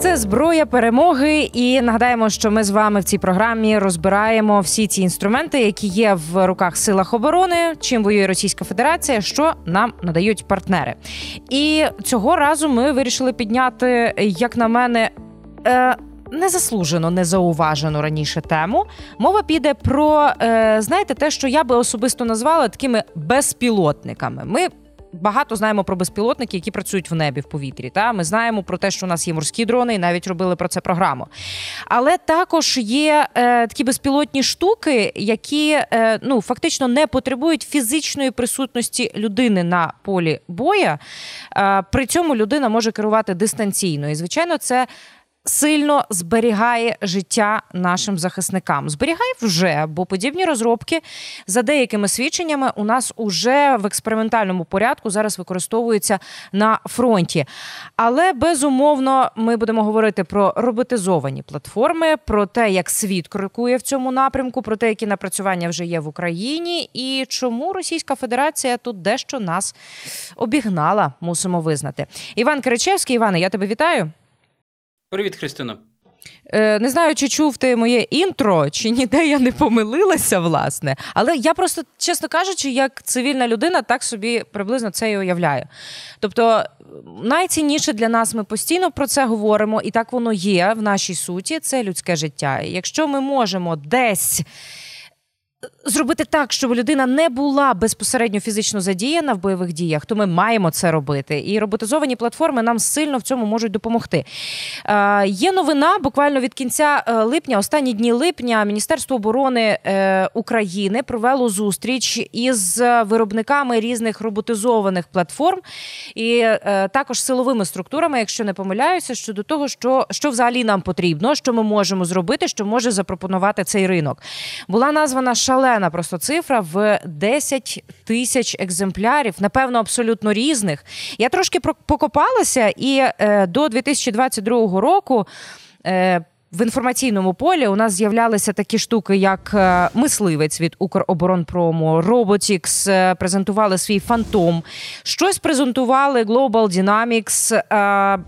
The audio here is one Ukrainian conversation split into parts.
Це зброя перемоги, і нагадаємо, що ми з вами в цій програмі розбираємо всі ці інструменти, які є в руках силах оборони, чим воює Російська Федерація, що нам надають партнери. І цього разу ми вирішили підняти, як на мене. Е- Незаслужено, незауважену раніше тему. Мова піде про е, знаєте, те, що я би особисто назвала такими безпілотниками. Ми багато знаємо про безпілотники, які працюють в небі в повітрі. Та ми знаємо про те, що у нас є морські дрони, і навіть робили про це програму. Але також є е, такі безпілотні штуки, які е, ну фактично не потребують фізичної присутності людини на полі боя. Е, при цьому людина може керувати дистанційно. І звичайно, це сильно зберігає життя нашим захисникам. Зберігає вже, бо подібні розробки за деякими свідченнями у нас уже в експериментальному порядку зараз використовуються на фронті. Але безумовно ми будемо говорити про роботизовані платформи, про те, як світ крокує в цьому напрямку, про те, які напрацювання вже є в Україні, і чому Російська Федерація тут дещо нас обігнала, мусимо визнати. Іван Киричевський, Іване, я тебе вітаю. Привіт, Христина. Е, не знаю, чи чув ти моє інтро, чи ніде я не помилилася, власне. Але я просто, чесно кажучи, як цивільна людина, так собі приблизно це і уявляю. Тобто, найцінніше для нас ми постійно про це говоримо, і так воно є в нашій суті. Це людське життя. І Якщо ми можемо десь зробити так, щоб людина не була безпосередньо фізично задіяна в бойових діях, то ми маємо це робити. І роботизовані платформи нам сильно в цьому можуть допомогти. Е, Є новина буквально від кінця е, липня, останні дні липня, Міністерство оборони е, України провело зустріч із виробниками різних роботизованих платформ і е, також силовими структурами, якщо не помиляюся, щодо того, що, що взагалі нам потрібно, що ми можемо зробити, що може запропонувати цей ринок. Була названа шалена просто цифра в 10 тисяч екземплярів, напевно, абсолютно різних. Я трошки покопалася, і е, до 2022 року. Е, в інформаційному полі у нас з'являлися такі штуки, як е, мисливець від Укроборонпрому, Robotics е, презентували свій фантом. Щось презентували Global Dynamics, е,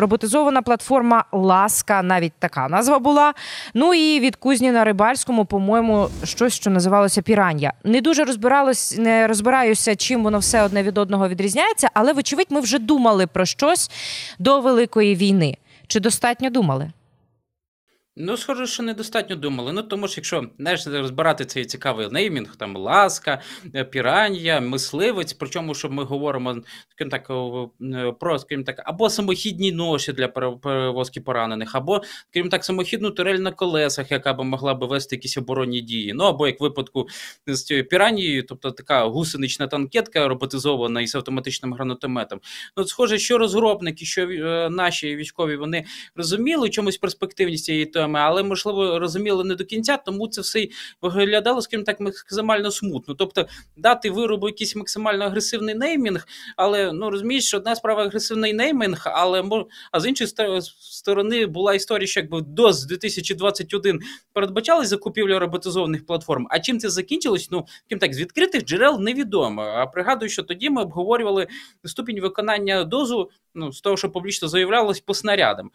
роботизована платформа Ласка, навіть така назва була. Ну і від кузні на Рибальському, по-моєму, щось, що називалося Пірання. Не дуже розбиралось, не розбираюся, чим воно все одне від одного відрізняється, але, вочевидь, ми вже думали про щось до Великої війни. Чи достатньо думали? Ну, схоже, що недостатньо думали. Ну, тому що якщо знаєш, розбирати цей цікавий неймінг, там ласка, е, піранія, мисливець, причому що ми говоримо скажімо так, е, про скажімо так, або самохідні ноші для перевозки поранених, або скажімо так, самохідну турель на колесах, яка б могла б вести якісь оборонні дії. Ну або як в випадку з цією піранією, тобто така гусенична танкетка роботизована із автоматичним гранатометом. Ну, схоже, що розробники, що е, наші військові вони розуміли чомусь перспективність цієї теми, але можливо розуміли не до кінця, тому це все виглядало, скажімо так, максимально смутно. Тобто дати виробу якийсь максимально агресивний неймінг, але ну розумієш, що одна справа агресивний неймінг, але а з іншої сторони була історія, що якби до 2021 передбачалась закупівля роботизованих платформ. А чим це закінчилось? Ну ким так з відкритих джерел невідомо. А пригадую, що тоді ми обговорювали ступінь виконання дозу ну, з того, що публічно заявлялось по снарядам.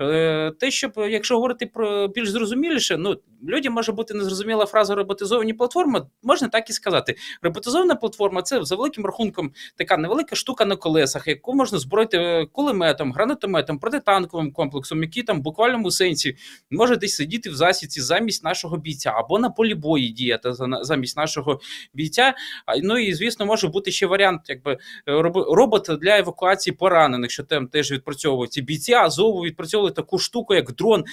Е, Те, що якщо говорити про більш зрозуміліше, ну людям може бути незрозуміла фраза роботизовані платформи, можна так і сказати. Роботизована платформа це за великим рахунком така невелика штука на колесах, яку можна зброїти е, кулеметом, гранатометом, протитанковим комплексом, який там в буквальному сенсі може десь сидіти в засідці замість нашого бійця, або на полі бої діяти замість нашого бійця. Ну і звісно, може бути ще варіант, якби робот для евакуації поранених що там теж відпрацьовують ці бійці Азову відпрацьовували таку штуку, як дрон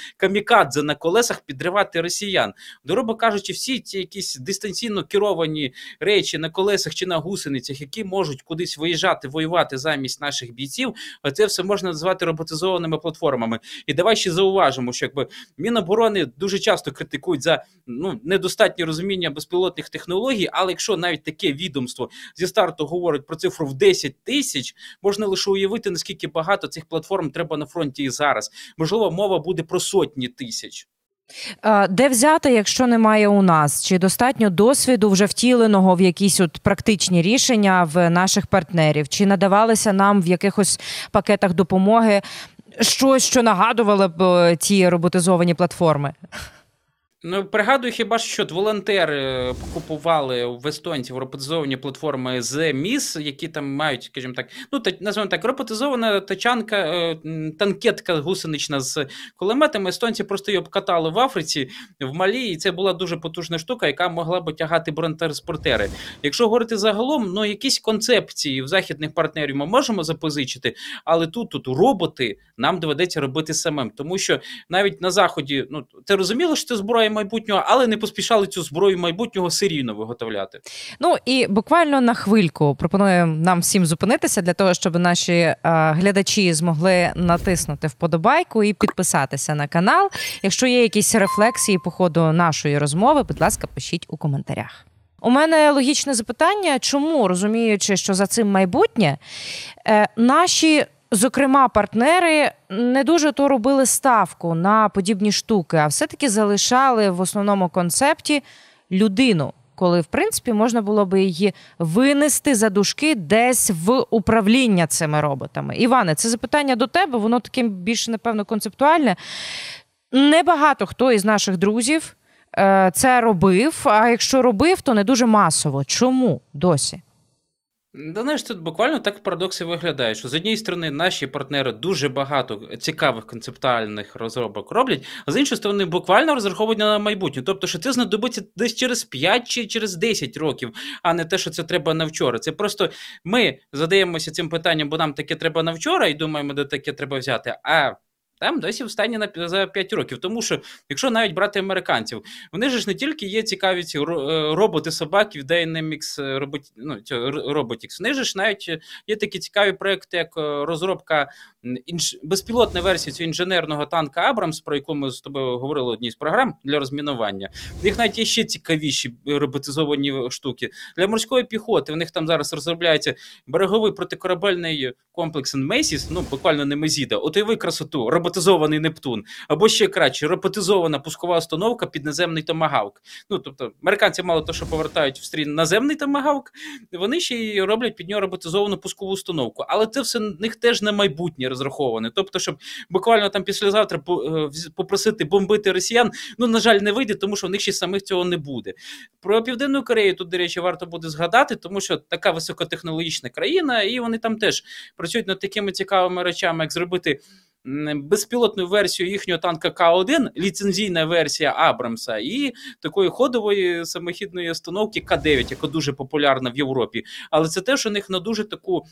камікадзе на колесах підривати росіян. Дороба кажучи, всі ці якісь дистанційно керовані речі на колесах чи на гусеницях, які можуть кудись виїжджати, воювати замість наших бійців, це все можна назвати роботизованими платформами. І давай ще зауважимо, що якби Міноборони дуже часто критикують за ну недостатнє розуміння безпілотних технологій, але якщо навіть таке відомство зі старту говорить про цифру в 10 тисяч, можна лише уявити наскільки багато цих платформ треба на фронті і зараз. Можливо, мова буде про сотні тисяч. Де взяти, якщо немає у нас? Чи достатньо досвіду вже втіленого в якісь от практичні рішення в наших партнерів? Чи надавалися нам в якихось пакетах допомоги щось, що нагадувало б е, ті роботизовані платформи? Ну, пригадую, хіба що волонтери купували в естонців роботизовані платформи з МІС, які там мають, скажімо так, ну та називаємо так, роботизована тачанка, е, танкетка гусенична з кулеметами. Естонці просто її обкатали в Африці, в Малі, і це була дуже потужна штука, яка могла б тягати бронетранспортери. Якщо говорити загалом, ну якісь концепції в західних партнерів ми можемо запозичити, але тут тут роботи нам доведеться робити самим, тому що навіть на заході, ну ти розуміло, що це зброя зброї майбутнього, але не поспішали цю зброю майбутнього серійно виготовляти. Ну і буквально на хвильку пропоную нам всім зупинитися для того, щоб наші е, глядачі змогли натиснути вподобайку і підписатися на канал. Якщо є якісь рефлексії по ходу нашої розмови, будь ласка, пишіть у коментарях. У мене логічне запитання, чому розуміючи, що за цим майбутнє е, наші зокрема, партнери не дуже то робили ставку на подібні штуки, а все-таки залишали в основному концепті людину. Коли, в принципі, можна було би її винести за дужки десь в управління цими роботами. Іване, це запитання до тебе, воно таким більш, напевно, концептуальне. Небагато хто із наших друзів е, це робив. А якщо робив, то не дуже масово. Чому досі? Да, знаєш, тут буквально так парадокс і виглядає, що з однієї сторони наші партнери дуже багато цікавих концептуальних розробок роблять, а з іншої сторони, буквально розраховують на майбутнє. Тобто, що це знадобиться десь через 5 чи через 10 років, а не те, що це треба на вчора. Це просто ми задаємося цим питанням, бо нам таке треба на вчора, і думаємо, де таке треба взяти. А там досі в стані на за 5 років. Тому що, якщо навіть брати американців, вони ж не тільки є цікаві ці е, роботи собаки в Dynamics е, робот, Robotics, вони ж навіть є такі цікаві проекти, як е, розробка інж... безпілотної версії цього інженерного танка Абрамс, про яку ми з тобою говорили одній з програм для розмінування. В них навіть є ще цікавіші роботизовані штуки. Для морської піхоти в них там зараз розробляється береговий протикорабельний комплекс Месіс, ну буквально не Мезіда. От уяви красоту, роботизований Нептун, або ще краще, роботизована пускова установка під наземний томагавк. Ну тобто, американці мало того, що повертають в стрій наземний томагавк, вони ще й роблять під нього роботизовану пускову установку. Але це все в них теж на майбутнє розраховане. Тобто, щоб буквально там післязавтра е, попросити бомбити росіян, ну на жаль, не вийде, тому що в них ще самих цього не буде. Про південну Корею тут, до речі, варто буде згадати, тому що така високотехнологічна країна, і вони там теж працюють над такими цікавими речами, як зробити. Безпілотну версію їхнього танка К1, ліцензійна версія Абрамса, і такої ходової самохідної установки К9, яка дуже популярна в Європі. Але це теж у них на дуже таку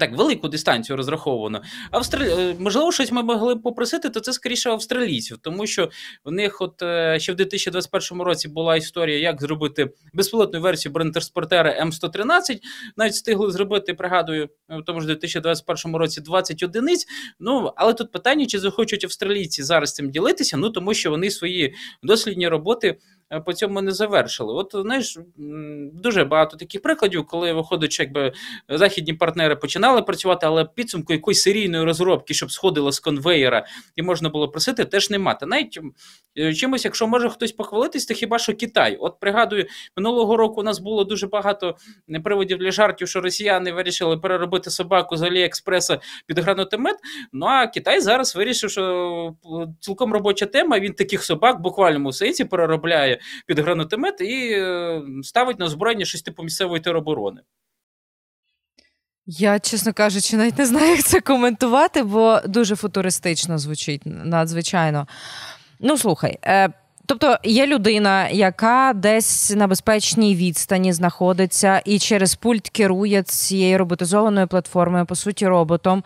так, велику дистанцію розраховано. Австралі... Е, можливо, щось ми могли б попросити, то це скоріше австралійців, тому що в них, от е, ще в 2021 році, була історія, як зробити безпілотну версію бронетранспортера М113. Навіть встигли зробити, пригадую, в тому ж 2021 році 20 одиниць. Ну але тут питання: чи захочуть австралійці зараз цим ділитися? Ну тому що вони свої дослідні роботи. Е, по цьому не завершили. От знаєш, дуже багато таких прикладів, коли виходить, якби західні партнери починали працювати, але підсумку якоїсь серійної розробки, щоб сходило з конвейера, і можна було просити, теж не мати. Навіть е, чимось, якщо може хтось похвалитись, то хіба що Китай? От пригадую, минулого року у нас було дуже багато приводів для жартів, що росіяни вирішили переробити собаку з Аліекспреса під гранатомет. Ну а Китай зараз вирішив, що цілком робоча тема. Він таких собак буквально в сенсі переробляє під гранатомет і е, ставить на озброєння щось типу місцевої тероборони. Я, чесно кажучи, навіть не знаю, як це коментувати, бо дуже футуристично звучить надзвичайно. Ну, слухай. Е, Тобто є людина, яка десь на безпечній відстані знаходиться і через пульт керує цією роботизованою платформою, по суті, роботом.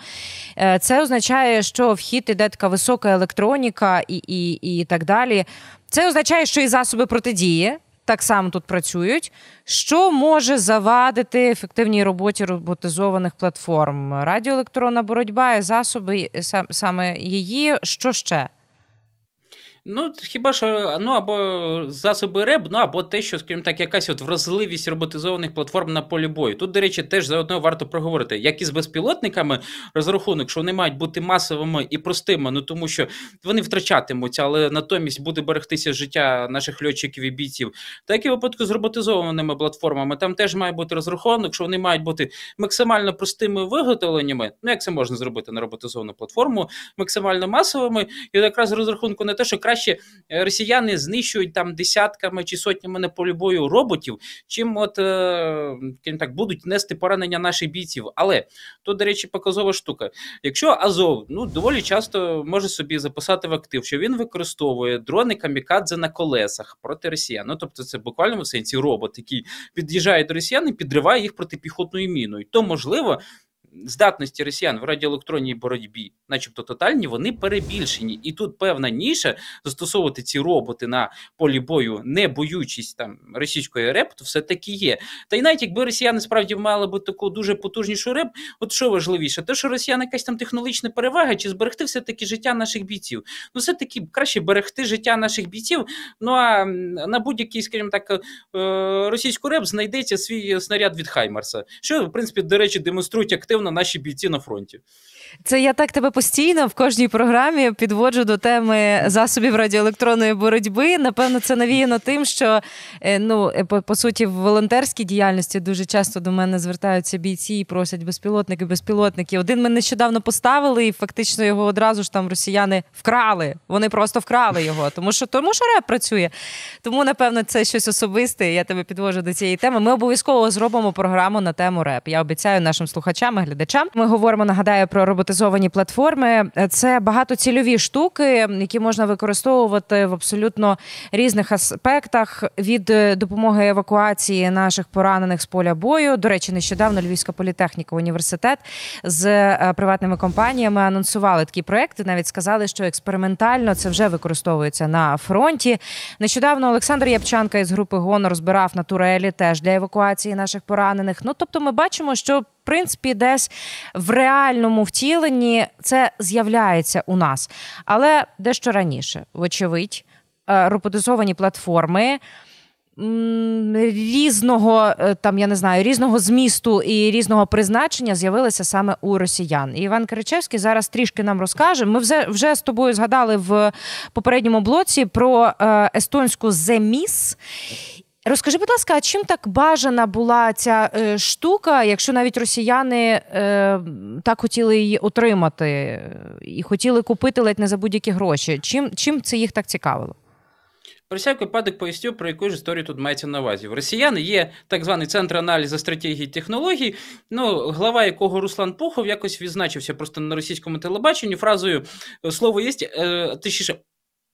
Е, це означає, що вхід іде така висока електроніка і, і, і так далі. Це означає, що і засоби протидії. Так само тут працюють, що може завадити ефективній роботі роботизованих платформ? Радіоелектронна боротьба і засоби саме її, що ще? Ну, хіба що, ну або засоби РЕБ, ну або те, що, скажімо так, якась от вразливість роботизованих платформ на полі бою. Тут, до речі, теж заодно варто проговорити, як і з безпілотниками розрахунок, що вони мають бути масовими і простими, ну тому що вони втрачатимуться, але натомість буде берегтися життя наших льотчиків і бійців. Так і в випадку з роботизованими платформами, там теж має бути розрахунок, що вони мають бути максимально простими виготовленнями. Ну, як це можна зробити на роботизовану платформу, максимально масовими, і якраз розрахунку не те, що краще е, росіяни знищують там десятками чи сотнями на полі бою роботів, чим от е, так будуть нести поранення наших бійців. Але тут, до речі, показова штука. Якщо Азов ну доволі часто може собі записати в актив, що він використовує дрони камікадзе на колесах проти росіян. Ну тобто, це буквально в сенсі робот, який під'їжджає до росіян і підриває їх протипіхотною міною, то можливо здатності росіян в радіоелектронній боротьбі, начебто тотальні, вони перебільшені. І тут певна ніша застосовувати ці роботи на полі бою, не боючись там російської РЕП, то все таки є. Та й навіть якби росіяни справді мали би таку дуже потужнішу РЕП, от що важливіше, те, що росіяни якась там технологічна перевага, чи зберегти все таки життя наших бійців. Ну, все таки краще берегти життя наших бійців. Ну а на будь-який, скажімо так, е, російську РЕП знайдеться свій снаряд від Хаймарса, що в принципі, до речі, демонструють активно ефективно наші бійці на фронті. Це я так тебе постійно в кожній програмі підводжу до теми засобів радіоелектронної боротьби. Напевно, це навіяно тим, що е, ну е, по, по суті в волонтерській діяльності дуже часто до мене звертаються бійці і просять безпілотники, безпілотники. Один ми нещодавно поставили, і фактично його одразу ж там росіяни вкрали. Вони просто вкрали його, тому що тому що реп працює. Тому, напевно, це щось особисте. Я тебе підвожу до цієї теми. Ми обов'язково зробимо програму на тему реп. Я обіцяю нашим слухачам і глядачам. Ми говоримо, нагадаю, про роботизовані платформи. Це багатоцільові штуки, які можна використовувати в абсолютно різних аспектах від е, допомоги евакуації наших поранених з поля бою. До речі, нещодавно Львівська політехніка університет з е, приватними компаніями анонсували такі проекти. Навіть сказали, що експериментально це вже використовується на фронті. Нещодавно Олександр Япчанка із групи Гонор збирав на турелі теж для евакуації наших поранених. Ну тобто, ми бачимо, що принципі, десь в реальному втіленні це з'являється у нас. Але дещо раніше, вочевидь, е, роботизовані платформи. Різного е, там я не знаю різного змісту і різного призначення з'явилися саме у росіян. І Іван Киричевський зараз трішки нам розкаже. Ми вже вже з тобою згадали в попередньому блоці про е, естонську земіс. Розкажи, будь ласка, а чим так бажана була ця е, штука, якщо навіть росіяни е, так хотіли її отримати е, і хотіли купити ледь не за будь-які гроші? Чим чим це їх так цікавило? Про всяк випадок поясню, про яку ж історію тут мається на увазі. В росіян є так званий центр аналізу стратегії технологій, ну, глава якого Руслан Пухов якось відзначився просто на російському телебаченні фразою слово є, е, точніше,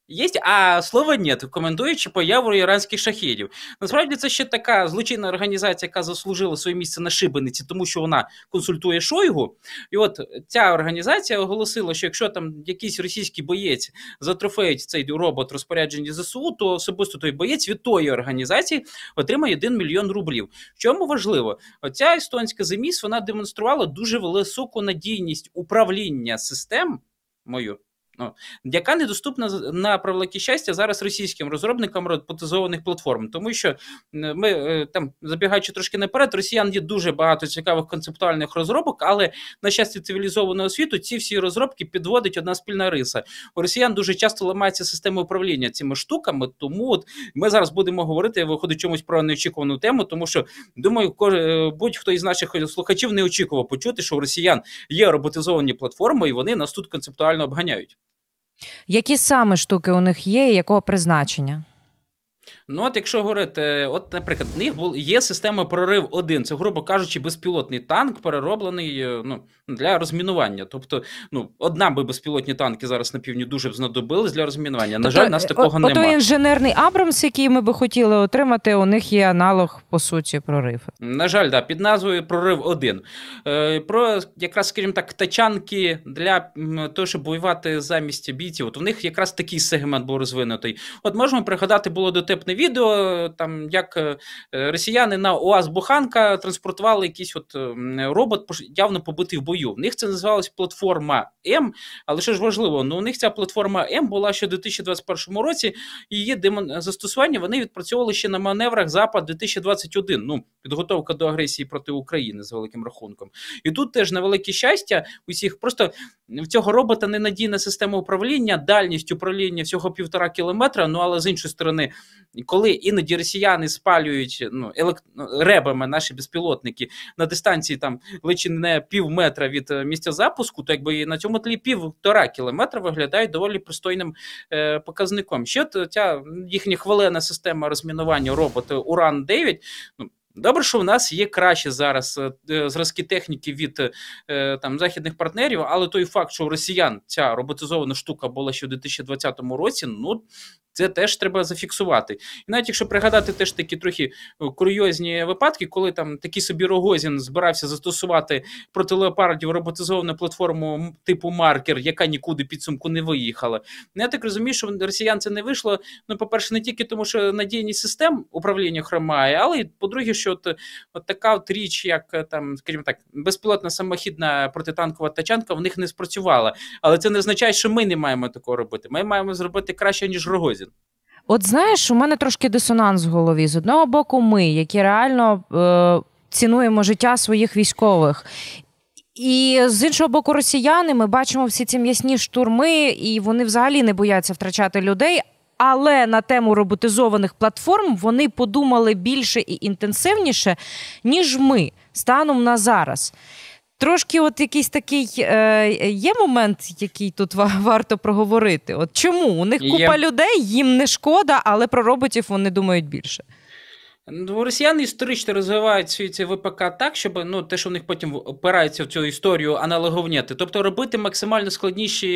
Є, а слова нет, коментуючи появу іранських шахідів. Насправді це ще така злочинна організація, яка заслужила своє місце на шибениці, тому що вона консультує Шойгу. І от ця організація оголосила, що якщо там якийсь російський боєць затрофеють цей робот розпорядження ЗСУ, то особисто той боєць від тої організації отримає 1 мільйон рублів. В чому важливо? Оця естонська земіс вона демонструвала дуже високу надійність управління систем мою ну, яка недоступна на превелике щастя зараз російським розробникам роботизованих платформ, тому що ми е, там забігаючи трошки наперед, росіян є дуже багато цікавих концептуальних розробок, але на щастя цивілізованого світу ці всі розробки підводить одна спільна риса. У росіян дуже часто ламається система управління цими штуками. Тому от ми зараз будемо говорити, виходить чомусь про неочікувану тему, тому що думаю, е, будь-хто із наших слухачів не очікував почути, що у росіян є роботизовані платформи, і вони нас тут концептуально обганяють. Які саме штуки у них є і якого призначення? Ну, от якщо говорити, от, наприклад, в них є система прорив 1 це, грубо кажучи, безпілотний танк, перероблений е, ну, для розмінування. Тобто, ну, одна би безпілотні танки зараз на півдні дуже б знадобились для розмінування. На тобто, жаль, нас такого немає. Ото інженерний Абрамс, який ми би хотіли отримати, у них є аналог, по суті, прорив. На жаль, да, під назвою Прорив 1 е, Про якраз, скажімо так, тачанки для того, щоб воювати замість бійців. От у них якраз такий сегмент був розвинутий. От можемо пригадати, було дотепне відео, там як е, росіяни на УАЗ Буханка транспортували якийсь от робот, явно побитий в бою. В них це називалась платформа М, але що ж важливо, ну у них ця платформа М була ще у 2021 році. Її демон- застосування вони відпрацьовували ще на маневрах Запад 2021. Ну, підготовка до агресії проти України з великим рахунком. І тут теж на велике щастя усіх просто в цього робота ненадійна система управління, дальність управління всього півтора кілометра. Ну але з іншої сторони, коли іноді росіяни спалюють ну, елект... ребами наші безпілотники на дистанції там лише не пів метра від е, місця запуску, то якби на цьому тлі півтора кілометра виглядає доволі пристойним е, показником. Ще ця їхня хвалена система розмінування робота Уран 9 ну, Добре, що в нас є краще зараз е, е, зразки техніки від е, там західних партнерів, але той факт, що у росіян ця роботизована штука була ще в 2020 році, ну це теж треба зафіксувати. І навіть якщо пригадати теж такі трохи курйозні випадки, коли там такий собі Рогозін збирався застосувати проти леопардів роботизовану платформу типу маркер, яка нікуди підсумку не виїхала. Ну, я так розумію, що росіян це не вийшло. Ну, по-перше, не тільки тому, що надійність систем управління хромає, але й по-друге, що от, от така от річ, як е, там, скажімо так, безпілотна самохідна протитанкова тачанка, в них не спрацювала. Але це не означає, що ми не маємо такого робити. Ми маємо зробити краще, ніж Рогозін. От знаєш, у мене трошки дисонанс в голові. З одного боку, ми, які реально е, цінуємо життя своїх військових. І з іншого боку, росіяни, ми бачимо всі ці м'ясні штурми, і вони взагалі не бояться втрачати людей. Але на тему роботизованих платформ вони подумали більше і інтенсивніше, ніж ми станом на зараз. Трошки, от якийсь такий е, є момент, який тут ва- варто проговорити. От чому у них Є. купа людей, їм не шкода, але про роботів вони думають більше. Ну, Росіяни історично розвивають свій цей ВПК так, щоб ну, те, що в них потім опирається в цю історію аналоговняти. Тобто робити максимально складніші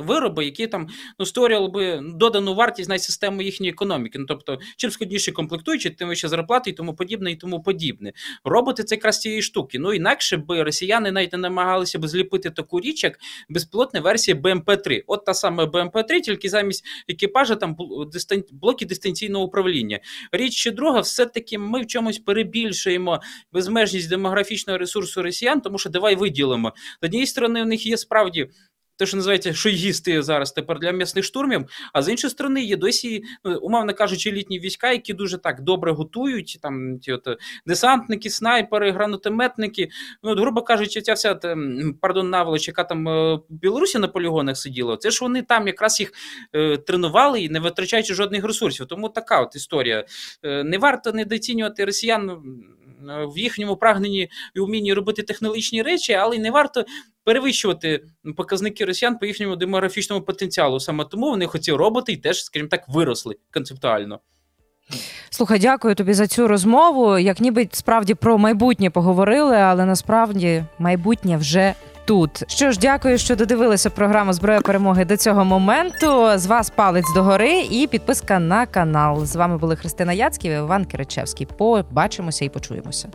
вироби, які там ну, створювали би додану вартість на систему їхньої економіки. Ну, тобто, чим складніше комплектуючі, тим вище зарплати і тому подібне, і тому подібне. Роботи це якраз цієї штуки. Ну інакше би росіяни навіть не намагалися б зліпити таку річ, як безпілотна версія БМП-3. От та сама БМП-3, тільки замість екіпажа там бл- блоки дистанційного управління. Річ ще друга, все-таки ми в чомусь перебільшуємо безмежність демографічного ресурсу росіян, тому що давай виділимо. З однієї сторони, у них є справді. Те, що називається шойгісти зараз тепер для м'ясних штурмів, а з іншої сторони, є досі, ну, умовно кажучи, літні війська, які дуже так добре готують. Там ті от е, десантники, снайпери, гранатометники. Ну, от, грубо кажучи, ця вся пардон, наволоч, яка там е, в Білорусі на полігонах сиділа, це ж вони там якраз їх е, тренували і не витрачаючи жодних ресурсів. Тому така от історія. Не варто недооцінювати росіян м, в їхньому прагненні і вмінні робити технологічні речі, але й не варто перевищувати показники росіян по їхньому демографічному потенціалу. Саме тому вони хотіли роботи і теж, скажімо так, виросли концептуально. Слухай, дякую тобі за цю розмову. Як ніби справді про майбутнє поговорили, але насправді майбутнє вже. Тут що ж, дякую, що додивилися програму Зброя перемоги до цього моменту. З вас палець догори і підписка на канал. З вами були Христина Яцьків і Іван Киричевський. Побачимося і почуємося.